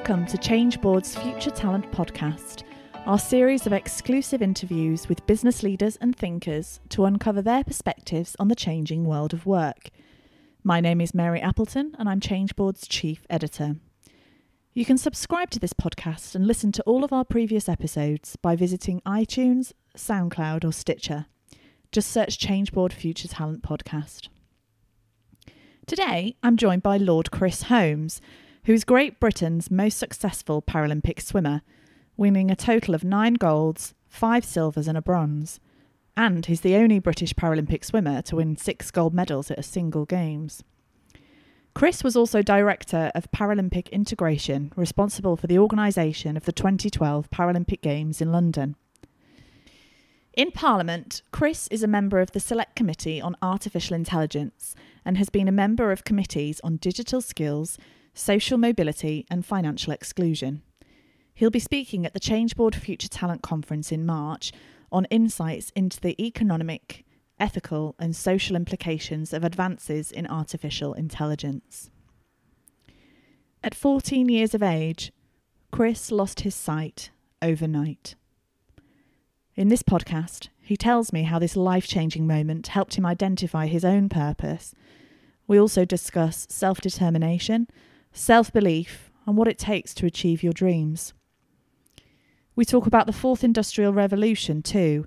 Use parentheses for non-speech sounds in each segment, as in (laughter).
Welcome to Changeboard's Future Talent Podcast, our series of exclusive interviews with business leaders and thinkers to uncover their perspectives on the changing world of work. My name is Mary Appleton, and I'm Changeboard's Chief Editor. You can subscribe to this podcast and listen to all of our previous episodes by visiting iTunes, SoundCloud, or Stitcher. Just search Changeboard Future Talent Podcast. Today, I'm joined by Lord Chris Holmes who is Great Britain's most successful Paralympic swimmer, winning a total of nine golds, five silvers, and a bronze. And he's the only British Paralympic swimmer to win six gold medals at a single Games. Chris was also Director of Paralympic Integration, responsible for the organisation of the 2012 Paralympic Games in London. In Parliament, Chris is a member of the Select Committee on Artificial Intelligence and has been a member of committees on digital skills, social mobility, and financial exclusion. He'll be speaking at the Changeboard Future Talent Conference in March on insights into the economic, ethical, and social implications of advances in artificial intelligence. At 14 years of age, Chris lost his sight overnight. In this podcast, he tells me how this life changing moment helped him identify his own purpose. We also discuss self determination self belief, and what it takes to achieve your dreams. We talk about the fourth industrial revolution too,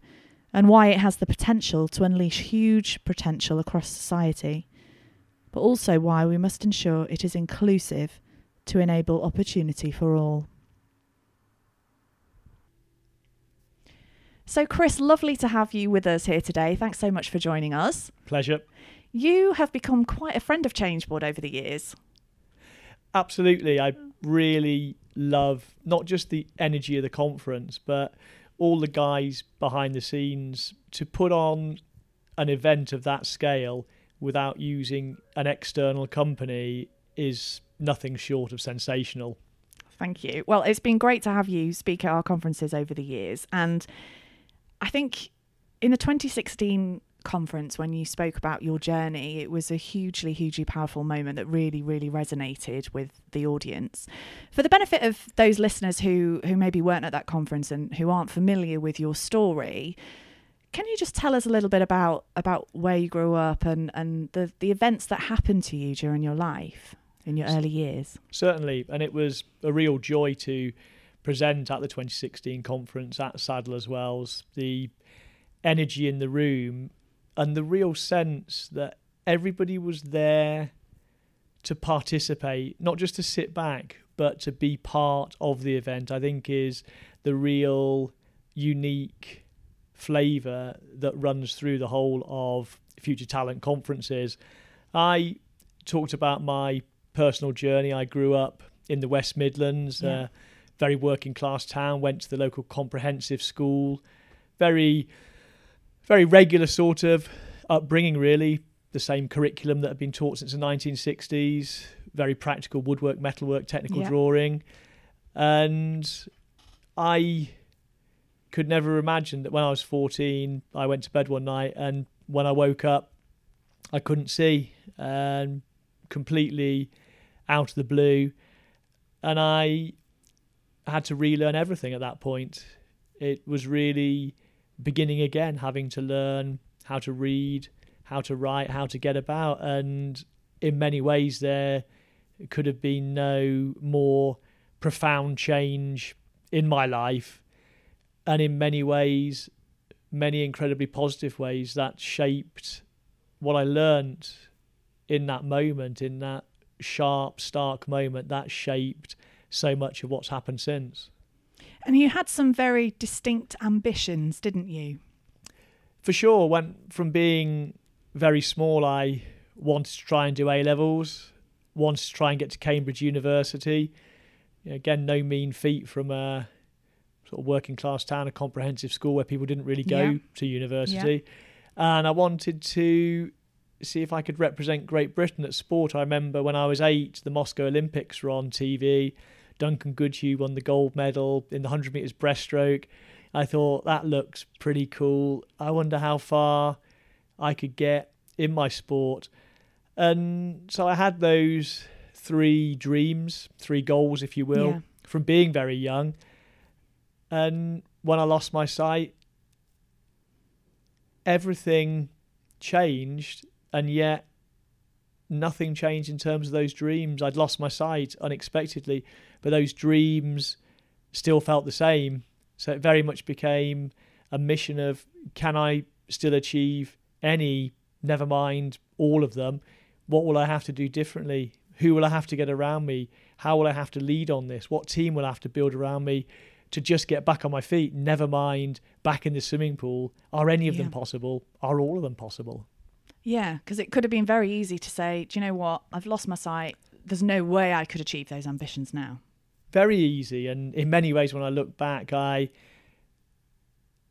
and why it has the potential to unleash huge potential across society, but also why we must ensure it is inclusive to enable opportunity for all. So, Chris, lovely to have you with us here today. Thanks so much for joining us. Pleasure. You have become quite a friend of Changeboard over the years. Absolutely. I really love not just the energy of the conference, but all the guys behind the scenes to put on an event of that scale without using an external company is nothing short of sensational. Thank you. Well, it's been great to have you speak at our conferences over the years. And I think in the 2016 conference when you spoke about your journey, it was a hugely, hugely powerful moment that really, really resonated with the audience. For the benefit of those listeners who who maybe weren't at that conference and who aren't familiar with your story, can you just tell us a little bit about about where you grew up and and the the events that happened to you during your life in your early years? Certainly, and it was a real joy to present at the 2016 conference at Sadler's Wells. The energy in the room and the real sense that everybody was there to participate, not just to sit back, but to be part of the event, I think is the real unique flavour that runs through the whole of Future Talent conferences. I talked about my personal journey. I grew up in the West Midlands, yeah. uh, very working class town, went to the local comprehensive school, very very regular sort of upbringing, really. The same curriculum that had been taught since the 1960s, very practical woodwork, metalwork, technical yeah. drawing. And I could never imagine that when I was 14, I went to bed one night and when I woke up, I couldn't see and completely out of the blue. And I had to relearn everything at that point. It was really beginning again, having to learn how to read, how to write, how to get about. And in many ways, there could have been no more profound change in my life. And in many ways, many incredibly positive ways, that shaped what I learned in that moment, in that sharp, stark moment, that shaped so much of what's happened since. And you had some very distinct ambitions, didn't you? For sure. Went from being very small, I wanted to try and do A levels, wanted to try and get to Cambridge University. Again, no mean feat from a sort of working class town, a comprehensive school where people didn't really go yeah. to university. Yeah. And I wanted to see if I could represent Great Britain at sport. I remember when I was eight, the Moscow Olympics were on TV. Duncan Goodhew won the gold medal in the 100 metres breaststroke. I thought that looks pretty cool. I wonder how far I could get in my sport. And so I had those three dreams, three goals, if you will, Yeah. from being very young. And when I lost my sight, everything changed, and yet nothing changed in terms of those dreams. I'd lost my sight unexpectedly, but those dreams still felt the same. So it very much became a mission of can I still achieve any, never mind all of them? What will I have to do differently? Who will I have to get around me? How will I have to lead on this? What team will I have to build around me to just get back on my feet? Never mind back in the swimming pool. Are any of Yeah. them possible? Are all of them possible? Yeah, because it could have been very easy to say, do you know what? I've lost my sight. There's no way I could achieve those ambitions now. Very easy. And in many ways when i look back i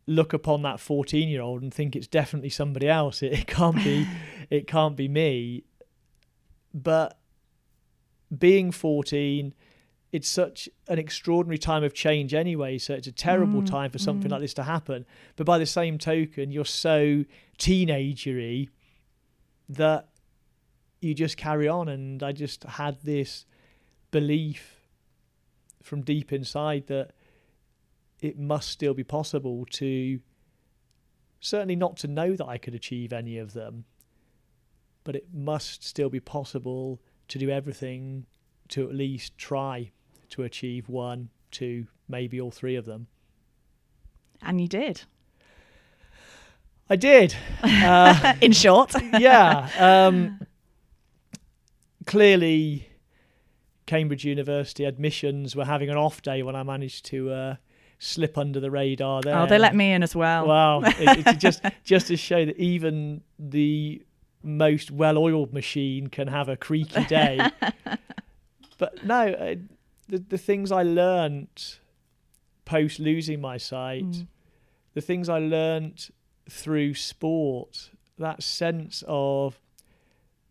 look upon that 14 year old and think it's definitely somebody else. It, it can't be (laughs) it can't be me. But being 14 it's such an extraordinary time of change anyway. So it's a terrible Mm, time for something mm. like this to happen. But by the same token you're so teenagery that you just carry on. And i just had this belief from deep inside that it must still be possible to certainly not to know that I could achieve any of them, but it must still be possible to do everything to at least try to achieve one, two, maybe all three of them. And you did. I did. Uh, (laughs) In short. yeah. Um, (laughs) clearly, Cambridge University admissions were having an off day when I managed to uh, slip under the radar there. Oh, they let me in as well. Wow. (laughs) it, just just to show that even the most well-oiled machine can have a creaky day. (laughs) but no, uh, the the things I learnt post losing my sight, Mm. the things I learnt through sport, that sense of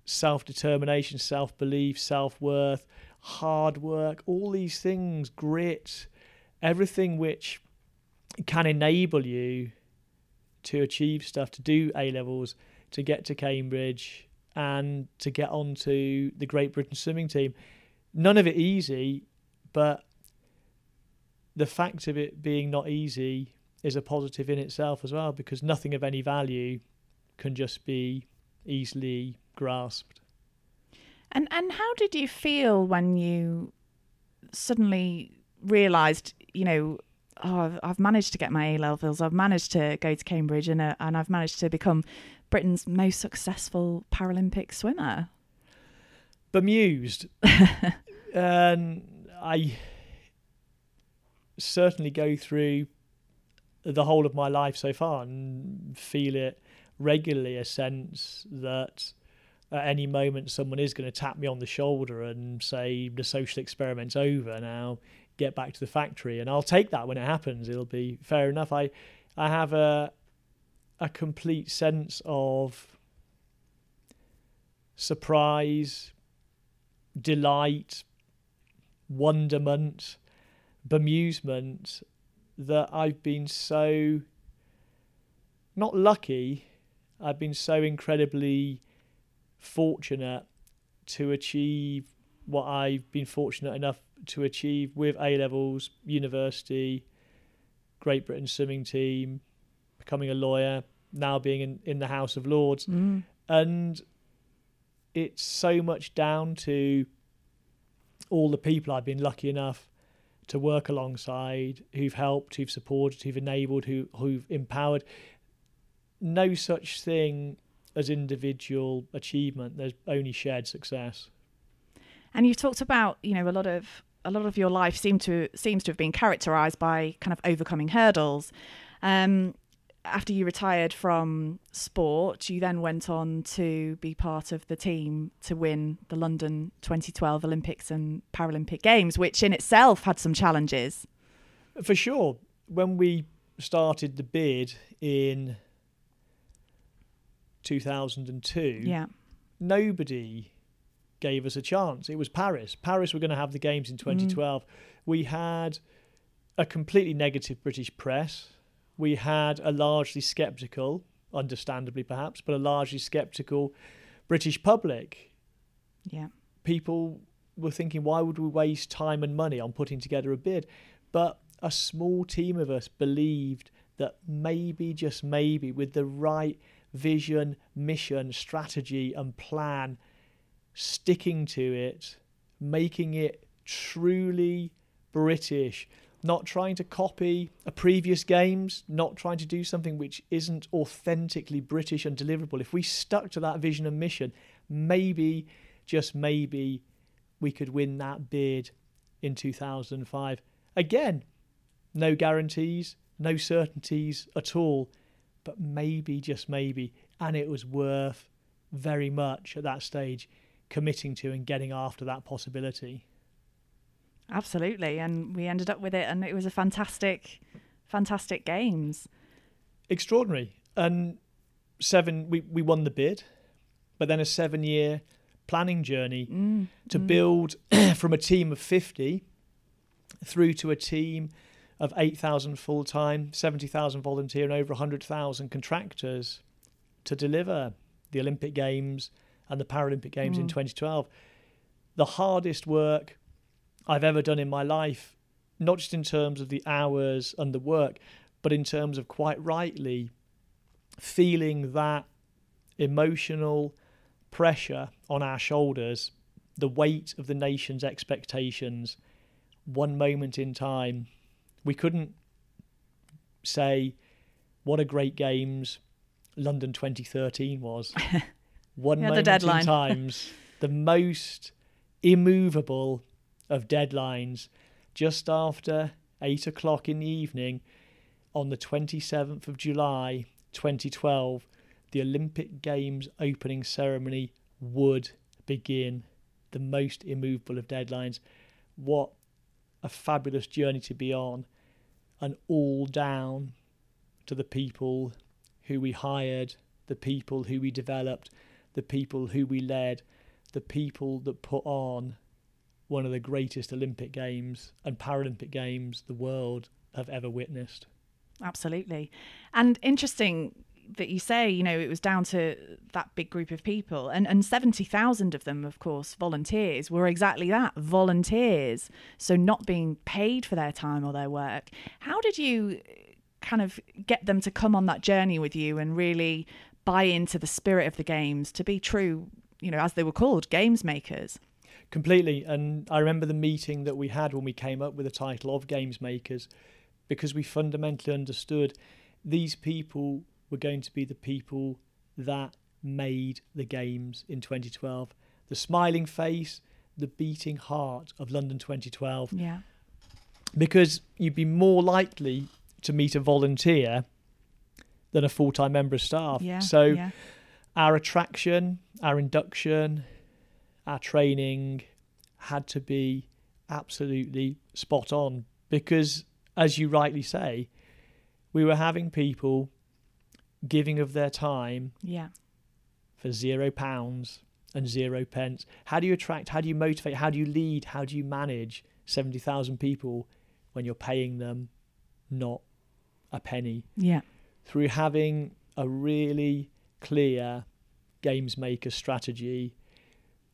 self-determination, self-belief, self-worth, hard work, all these things, grit, everything which can enable you to achieve stuff, to do A levels, to get to Cambridge, and to get onto the Great Britain swimming team. None of it easy, but the fact of it being not easy is a positive in itself as well, because nothing of any value can just be easily grasped. And and how did you feel when you suddenly realised, you know, oh, I've, managed to get my A levels, I've managed to go to Cambridge, and uh, and I've managed to become Britain's most successful Paralympic swimmer. bemused. (laughs) and I certainly go through the whole of my life so far and feel it regularly a sense that at any moment someone is going to tap me on the shoulder and say the social experiment's over now get back to the factory. And I'll take that when it happens it'll be fair enough. I I have a a complete sense of surprise delight, wonderment, bemusement that I've been so not lucky, I've been so incredibly fortunate to achieve what I've been fortunate enough to achieve with A levels, university, Great Britain swimming team, becoming a lawyer, now being in, in the House of Lords Mm. and it's so much down to all the people I've been lucky enough to work alongside, who've helped, who've supported, who've enabled, who who've empowered. No such thing as individual achievement. There's only shared success. And you've talked about, you know, a lot of a lot of your life seem to seems to have been characterized by kind of overcoming hurdles. Um, after you retired from sport, you then went on to be part of the team to win the London 2012 Olympics and Paralympic Games, which in itself had some challenges. For sure, when we started the bid in 2002, Yeah. nobody gave us a chance. It was Paris. Paris were going to have the games in mm. 2012. We had a completely negative British press. We had a largely skeptical, understandably perhaps, but a largely skeptical British public. Yeah. People were thinking, why would we waste time and money on putting together a bid? But a small team of us believed that maybe, just maybe, with the right vision, mission, strategy, and plan, sticking to it, making it truly British, not trying to copy a previous games, not trying to do something which isn't authentically British and deliverable. If we stuck to that vision and mission, maybe, just maybe, we could win that bid in 2005. Again, no guarantees, no certainties at all, but maybe, just maybe, and it was worth very much at that stage committing to and getting after that possibility. Absolutely, and we ended up with it, and it was a fantastic, fantastic games. Extraordinary, and seven. We we won the bid, but then a seven-year planning journey mm, to mm. build (clears throat) from a team of fifty through to a team of 8,000 full time, 70,000 volunteer, and over 100,000 contractors to deliver the Olympic Games and the Paralympic Games mm. in 2012. The hardest work I've ever done in my life, not just in terms of the hours and the work, but in terms of quite rightly feeling that emotional pressure on our shoulders, the weight of the nation's expectations, one moment in time we couldn't say what a great games London 2013 was. (laughs) One yeah, moment the deadline. in times, the most immovable of deadlines, just after eight o'clock in the evening on the 27th of July 2012, the Olympic Games opening ceremony would begin. The most immovable of deadlines. What a fabulous journey to be on, and all down to the people who we hired, the people who we developed, the people who we led, the people that put on one of the greatest Olympic Games and Paralympic Games the world have ever witnessed. Absolutely. And interesting that you say, you know, it was down to that big group of people, and and seventy thousand of them, of course, volunteers were exactly that, volunteers. So not being paid for their time or their work. How did you uh, kind of get them to come on that journey with you and really buy into the spirit of the games to be true, you know, as they were called, games makers? Completely. And I remember the meeting that we had when we came up with the title of Games Makers, because we fundamentally understood these people were going to be the people that made the games in 2012. The smiling face, the beating heart of London 2012. Yeah. Because you'd be more likely to meet a volunteer than a full time member of staff. Yeah. So yeah. our attraction, our induction, our training had to be absolutely spot on because, as you rightly say, we were having people giving of their time yeah. for zero pounds and zero pence. How do you attract? How do you motivate? How do you lead? How do you manage 70,000 people when you're paying them not a penny? Yeah. Through having a really clear games maker strategy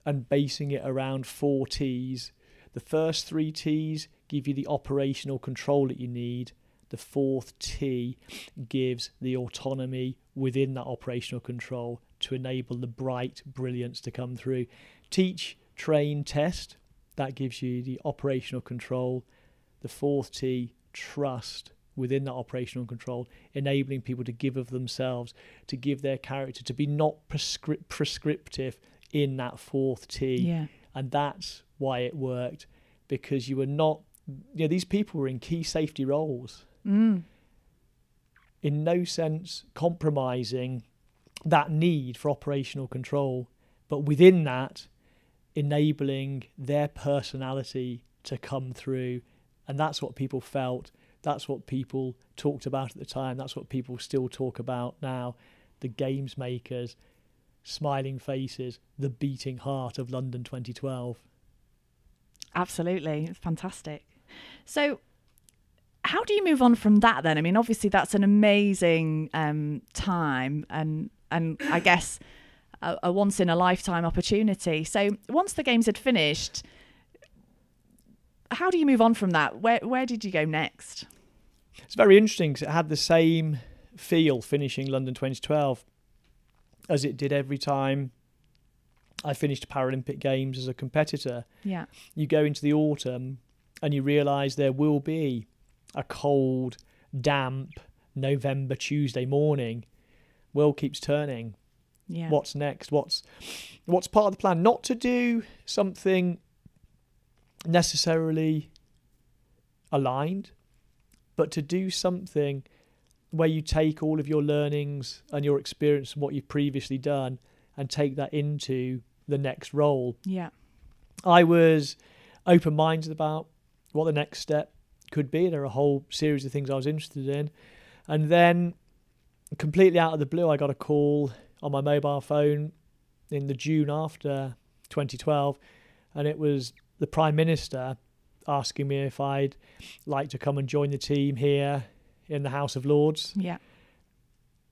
and basing it around four T's. The first three T's give you the operational control that you need the fourth T gives the autonomy within that operational control to enable the bright brilliance to come through. Teach, train, test. That gives you the operational control. The fourth T, trust within that operational control, enabling people to give of themselves, to give their character, to be not prescri- prescriptive in that fourth T. Yeah. And that's why it worked because you were not, you know, these people were in key safety roles. Mm. In no sense compromising that need for operational control, but within that, enabling their personality to come through. And that's what people felt. That's what people talked about at the time. That's what people still talk about now. The games makers, smiling faces, the beating heart of London 2012. Absolutely. It's fantastic. So, how do you move on from that then? I mean, obviously that's an amazing um, time and and I guess a, a once in a lifetime opportunity. So once the games had finished, how do you move on from that? Where where did you go next? It's very interesting because it had the same feel finishing London 2012 as it did every time I finished Paralympic Games as a competitor. Yeah. You go into the autumn and you realise there will be a cold, damp November Tuesday morning. World keeps turning. Yeah. What's next? What's what's part of the plan? Not to do something necessarily aligned, but to do something where you take all of your learnings and your experience and what you've previously done and take that into the next role. Yeah. I was open minded about what the next step could be. There are a whole series of things I was interested in. And then, completely out of the blue, I got a call on my mobile phone in the June after 2012, and it was the Prime Minister asking me if I'd like to come and join the team here in the House of Lords. Yeah.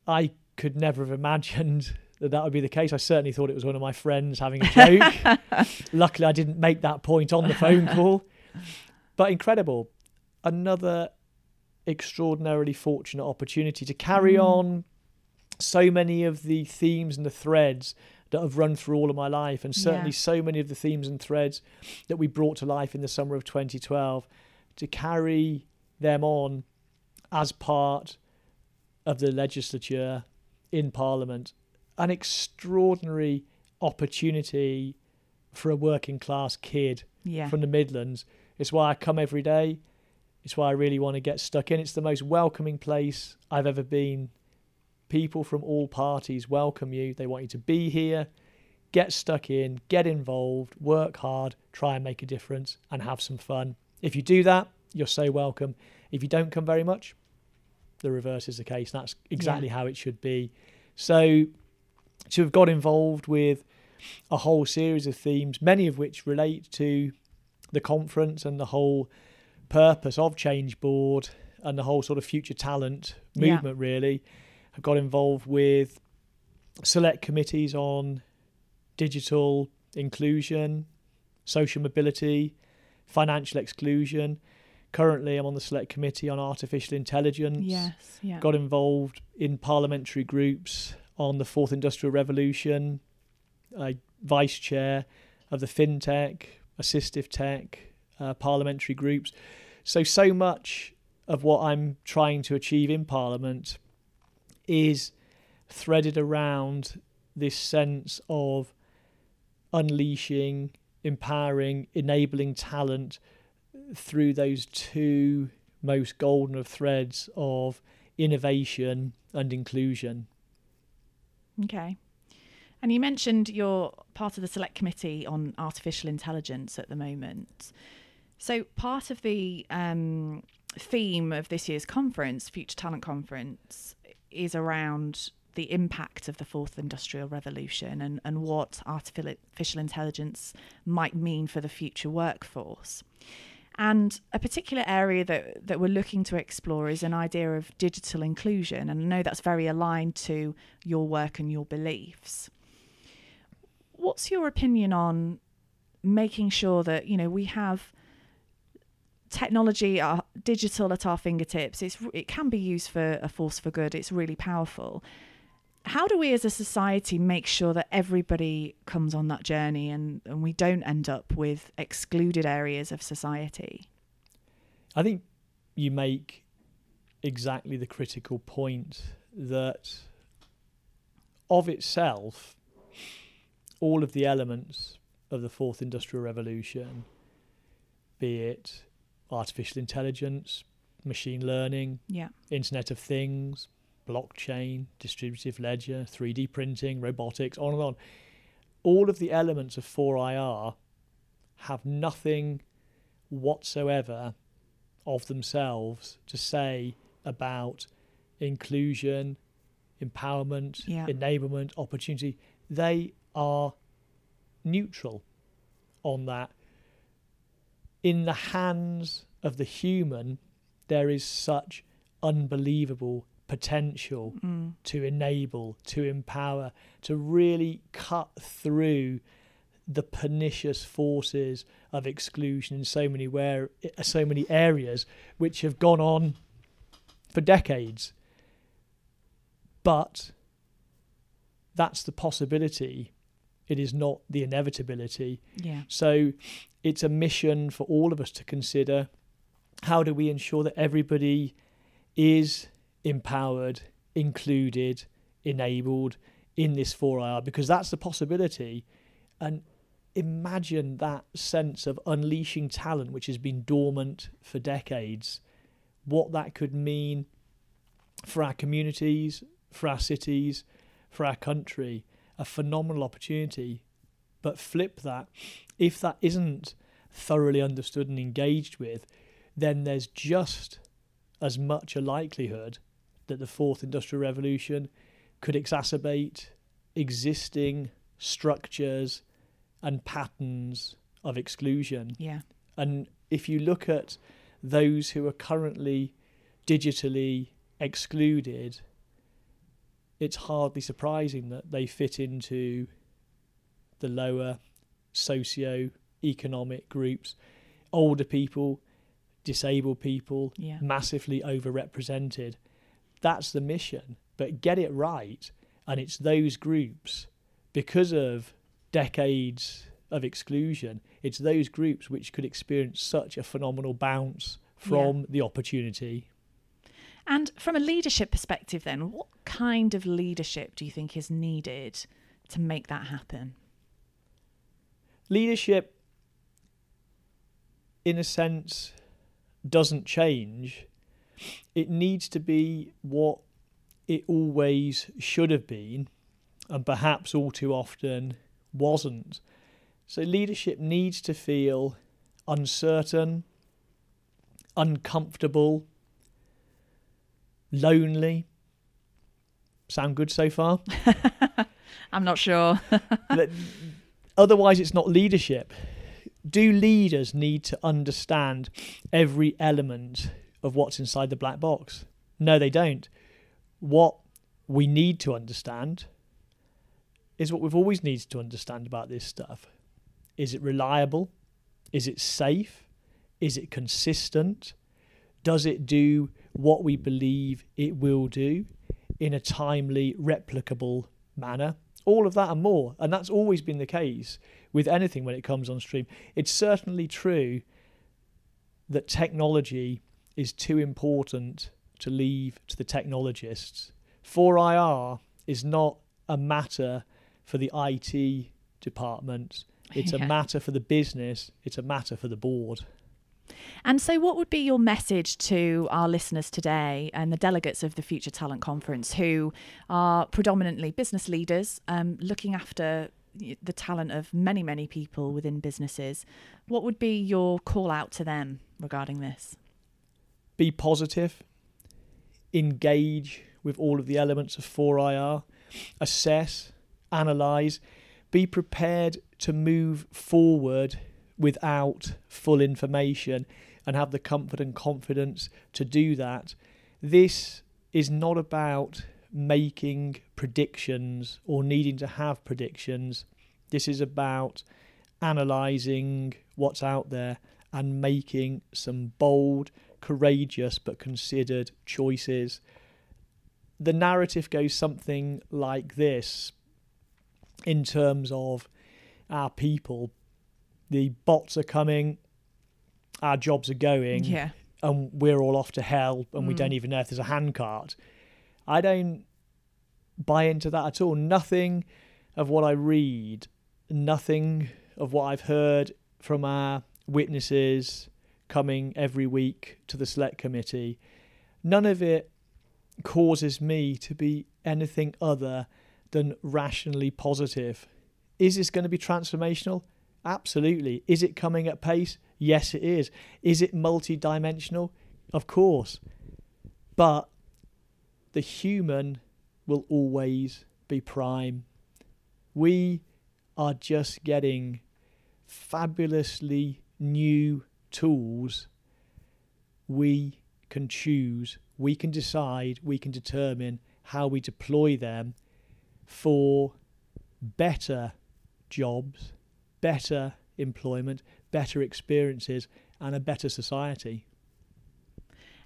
I could never have imagined (laughs) that that would be the case. I certainly thought it was one of my friends having a joke. (laughs) Luckily, I didn't make that point on the phone call. (laughs) But incredible. Another extraordinarily fortunate opportunity to carry Mm. on so many of the themes and the threads that have run through all of my life, and certainly Yeah. so many of the themes and threads that we brought to life in the summer of 2012 to carry them on as part of the legislature in Parliament. An extraordinary opportunity for a working class kid Yeah. from the Midlands. It's why I come every day. It's why I really want to get stuck in. It's the most welcoming place I've ever been. People from all parties welcome you. They want you to be here, get stuck in, get involved, work hard, try and make a difference, and have some fun. If you do that, you're so welcome. If you don't come very much, the reverse is the case. That's exactly how it should be. So, to have got involved with a whole series of themes, many of which relate to the conference and the whole purpose of Changeboard and the whole sort of future talent Yeah. movement, really. I've got involved with select committees on digital inclusion, social mobility, financial exclusion. Currently, I'm on the select committee on artificial intelligence Yes. Yeah. got involved in parliamentary groups on the fourth industrial revolution I vice chair of the fintech assistive tech uh, parliamentary groups so so much of what i'm trying to achieve in parliament is threaded around this sense of unleashing empowering enabling talent through those two most golden of threads of innovation and inclusion. Okay. And you mentioned you're part of the select committee on artificial intelligence at the moment. So, part of the um, theme of this year's conference, Future Talent Conference, is around the impact of the fourth industrial revolution and, and what artificial intelligence might mean for the future workforce. And a particular area that, that we're looking to explore is an idea of digital inclusion. And I know that's very aligned to your work and your beliefs. What's your opinion on making sure that, you know, we have technology, our digital at our fingertips? It's, it can be used for a force for good, it's really powerful. How do we as a society make sure that everybody comes on that journey and, and we don't end up with excluded areas of society? I think you make exactly the critical point that of itself, all of the elements of the fourth industrial revolution, be it artificial intelligence, machine learning, Yeah. Internet of Things, blockchain, distributive ledger, 3D printing, robotics, on and on. All of the elements of 4IR have nothing whatsoever of themselves to say about inclusion, empowerment, Yeah. enablement, opportunity. They are neutral on that. In the hands of the human, there is such unbelievable potential mm. to enable, to empower, to really cut through the pernicious forces of exclusion in so many where so many areas which have gone on for decades. But that's the possibility it is not the inevitability. Yeah. so it's a mission for all of us to consider. How do we ensure that everybody is empowered included enabled in this 4IR because that's the possibility. And imagine that sense of unleashing talent which has been dormant for decades. What that could mean for our communities for our cities for our country a phenomenal opportunity but flip that if that isn't thoroughly understood and engaged with then there's just as much a likelihood that the fourth industrial revolution could exacerbate existing structures and patterns of exclusion. Yeah. And if you look at those who are currently digitally excluded, it's hardly surprising that they fit into the lower socio-economic groups, older people, disabled people, Yeah. massively overrepresented. That's the mission. But get it right, and it's those groups, because of decades of exclusion, it's those groups which could experience such a phenomenal bounce from the opportunity. And from a leadership perspective, then, what kind of leadership do you think is needed to make that happen? Leadership, in a sense, doesn't change. It needs to be what it always should have been, and perhaps all too often wasn't. So, leadership needs to feel uncertain, uncomfortable, lonely. Sound good so far? (laughs) I'm not sure. (laughs) Otherwise, it's not leadership. Do leaders need to understand every element of what's inside the black box? No, they don't. What we need to understand is what we've always needed to understand about this stuff. Is it reliable? Is it safe? Is it consistent? Does it do what we believe it will do in a timely, replicable manner? All of that and more. And that's always been the case with anything when it comes on stream. It's certainly true that technology is too important to leave to the technologists. 4IR is not a matter for the IT department. It's Yeah. a (laughs) matter for the business. It's a matter for the board. And so, what would be your message to our listeners today and the delegates of the Future Talent Conference who are predominantly business leaders um, looking after the talent of many, many people within businesses? What would be your call out to them regarding this? be positive, engage with all of the elements of 4IR, assess, analyze, be prepared to move forward without full information and have the comfort and confidence to do that. This is not about making predictions or needing to have predictions. This is about analyzing what's out there and making some bold, courageous but considered choices. The narrative goes something like this in terms of our people. The bots are coming, our jobs are going, Yeah. and we're all off to hell and we Mm. don't even know if there's a handcart. I don't buy into that at all. Nothing of what I read, nothing of what I've heard from our witnesses coming every week to the select committee, none of it causes me to be anything other than rationally positive. Is this going to be transformational? Absolutely. Is it coming at pace? Yes, it is. Is it multi-dimensional? Of course. But the human will always be prime. We are just getting fabulously new tools. We can choose, we can decide, we can determine how we deploy them for better jobs, better employment, better experiences, and a better society.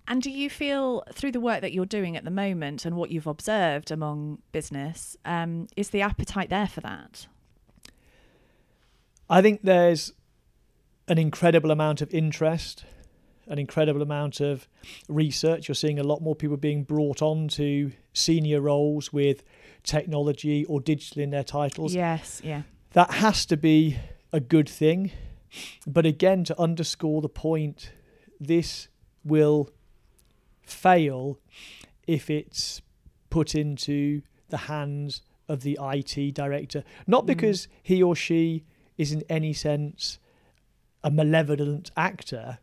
And do you feel through the work that you're doing at the moment and what you've observed among business, um, is the appetite there for that? I think there's an incredible amount of interest, an incredible amount of research. You're seeing a lot more people being brought on to senior roles with technology or digital in their titles. Yes, yeah. That has to be a good thing. But again, to underscore the point, this will fail if it's put into the hands of the IT director. Not because mm. he or she is in any sense a malevolent actor.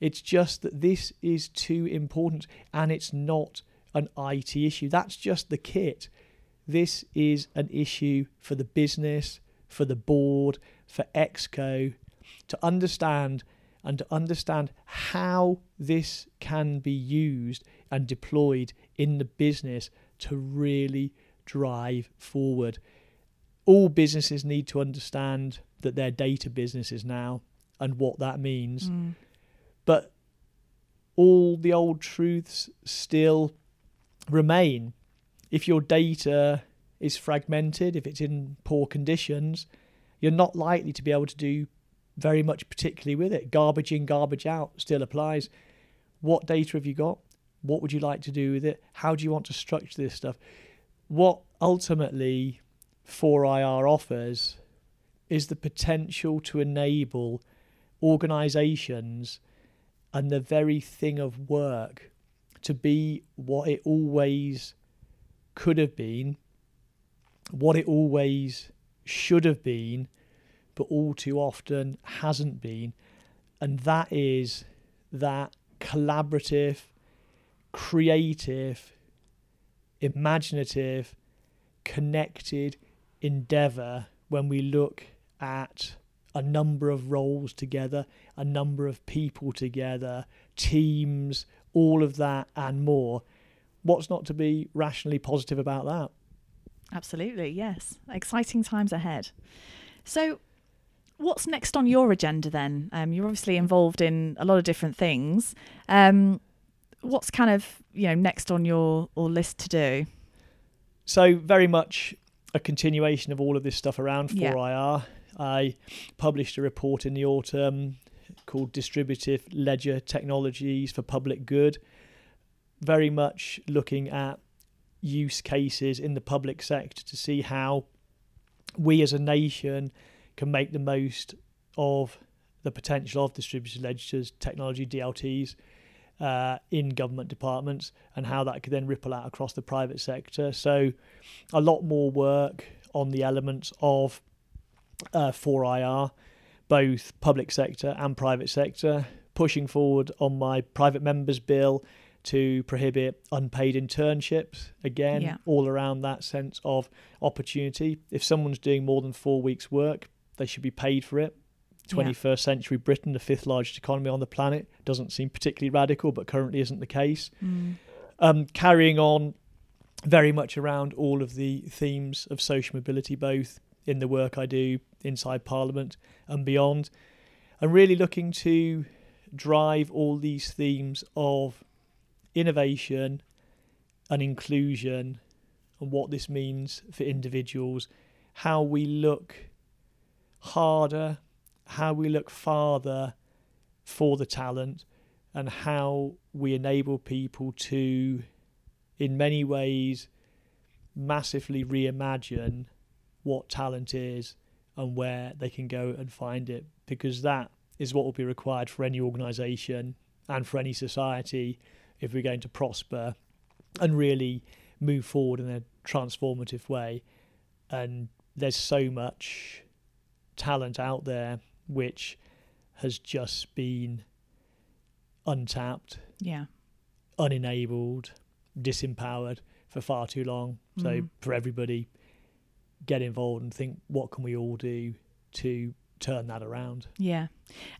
It's just that this is too important and it's not an IT issue. That's just the kit. This is an issue for the business, for the board, for Exco to understand and to understand how this can be used and deployed in the business to really drive forward. All businesses need to understand that they're data businesses now and what that means. Mm. But all the old truths still remain. If your data is fragmented, if it's in poor conditions, you're not likely to be able to do very much particularly with it. Garbage in, garbage out still applies. What data have you got? What would you like to do with it? How do you want to structure this stuff? What ultimately 4IR offers is the potential to enable organizations and the very thing of work to be what it always could have been, what it always should have been, but all too often hasn't been. And that is that collaborative, creative, imaginative, connected endeavor when we look at a number of roles together, a number of people together, teams, all of that and more. What's not to be rationally positive about that? Absolutely, yes. Exciting times ahead. So, what's next on your agenda then? Um, you're obviously involved in a lot of different things. Um, what's kind of you know next on your or list to do? So very much a continuation of all of this stuff around 4IR. Yeah. I published a report in the autumn called Distributive Ledger Technologies for Public Good, very much looking at use cases in the public sector to see how we as a nation can make the most of the potential of distributed ledgers, technology, DLTs uh, in government departments, and how that could then ripple out across the private sector. So, a lot more work on the elements of uh, 4IR, both public sector and private sector, pushing forward on my private members bill to prohibit unpaid internships again yeah. all around that sense of opportunity if someone's doing more than 4 weeks work they should be paid for it. 21st yeah. century Britain, the fifth largest economy on the planet, doesn't seem particularly radical, but currently isn't the case. Mm. Um, carrying on very much around all of the themes of social mobility, both in the work I do inside Parliament and beyond, and really looking to drive all these themes of innovation and inclusion and what this means for individuals, how we look harder, how we look farther for the talent, and how we enable people to, in many ways, massively reimagine what talent is and where they can go and find it, because that is what will be required for any organisation and for any society if we're going to prosper and really move forward in a transformative way. And there's so much talent out there which has just been untapped, yeah, unenabled, disempowered for far too long. Mm. So for everybody, get involved and think, what can we all do to turn that around? Yeah,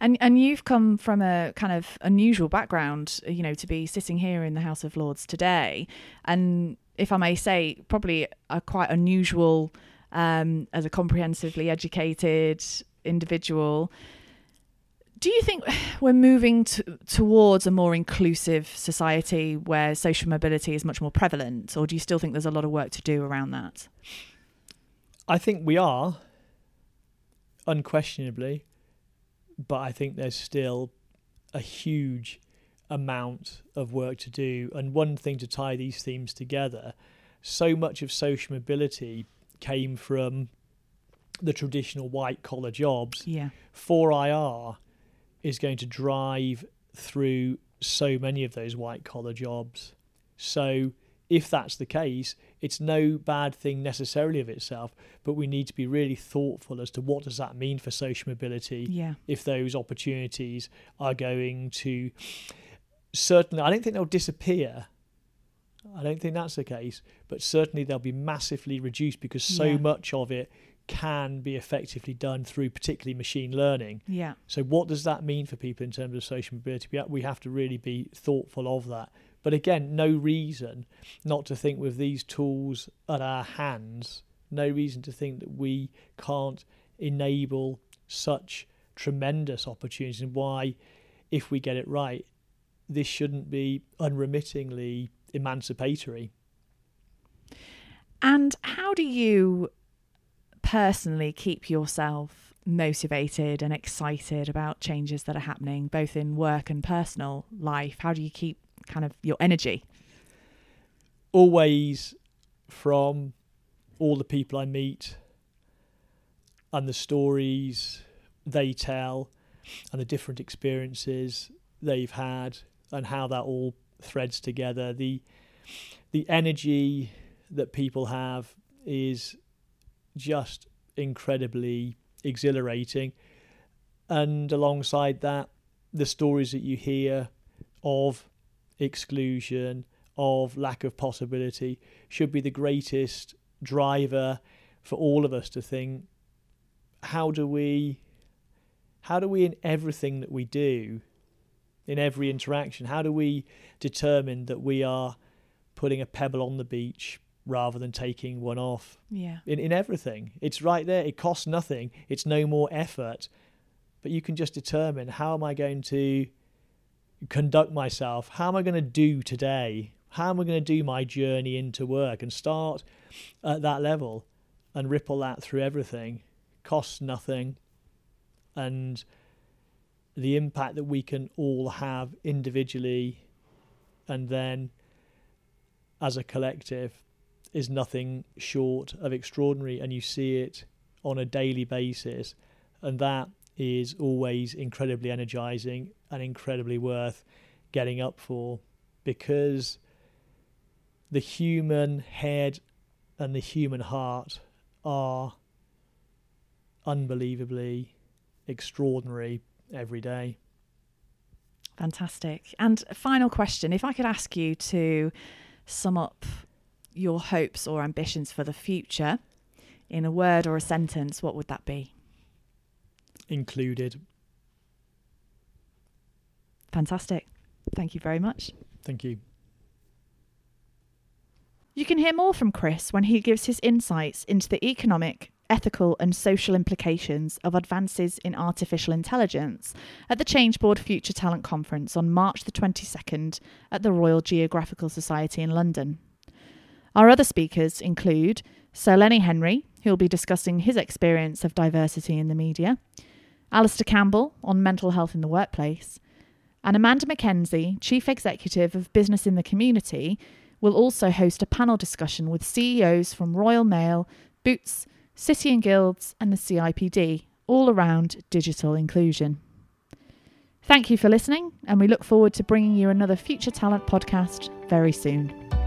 and and you've come from a kind of unusual background, you know, to be sitting here in the House of Lords today, and if I may say, probably a quite unusual um, as a comprehensively educated individual. Do you think we're moving to, towards a more inclusive society where social mobility is much more prevalent, or do you still think there's a lot of work to do around that? I think we are, unquestionably, but I think there's still a huge amount of work to do. And one thing to tie these themes together so much of social mobility came from the traditional white collar jobs. Yeah. 4IR is going to drive through so many of those white collar jobs. So, if that's the case, it's no bad thing necessarily of itself, but we need to be really thoughtful as to what does that mean for social mobility Yeah. if those opportunities are going to certainly I don't think they'll disappear. I don't think that's the case, but certainly they'll be massively reduced because so Yeah. much of it can be effectively done through particularly machine learning. Yeah. So what does that mean for people in terms of social mobility? We we have to really be thoughtful of that. But again, no reason not to think with these tools at our hands, no reason to think that we can't enable such tremendous opportunities and why if we get it right, this shouldn't be unremittingly emancipatory. And how do you personally keep yourself motivated and excited about changes that are happening, both in work and personal life? How do you keep kind of your energy? always from all the people I meet and the stories they tell and the different experiences they've had and how that all threads together the the energy that people have is just incredibly exhilarating and alongside that the stories that you hear of exclusion of lack of possibility should be the greatest driver for all of us to think how do we how do we in everything that we do in every interaction how do we determine that we are putting a pebble on the beach rather than taking one off Yeah. in, in everything. It's right there. It costs nothing. It's no more effort. But you can just determine how am I going to conduct myself? How am I going to do today? How am I going to do my journey into work and start at that level and ripple that through everything? Costs nothing. And the impact that we can all have individually and then as a collective is nothing short of extraordinary, and you see it on a daily basis, and that is always incredibly energizing and incredibly worth getting up for because the human head and the human heart are unbelievably extraordinary every day. Fantastic. And final question if I could ask you to sum up your hopes or ambitions for the future in a word or a sentence, what would that be? Included. Fantastic. Thank you very much. Thank you. You can hear more from Chris when he gives his insights into the economic, ethical, and social implications of advances in artificial intelligence at the Changeboard Future Talent Conference on March the 22nd at the Royal Geographical Society in London. Our other speakers include Sir Lenny Henry, who will be discussing his experience of diversity in the media, Alastair Campbell on mental health in the workplace, and Amanda Mackenzie, Chief Executive of Business in the Community, will also host a panel discussion with CEOs from Royal Mail, Boots, City and Guilds, and the CIPD, all around digital inclusion. Thank you for listening, and we look forward to bringing you another Future Talent podcast very soon.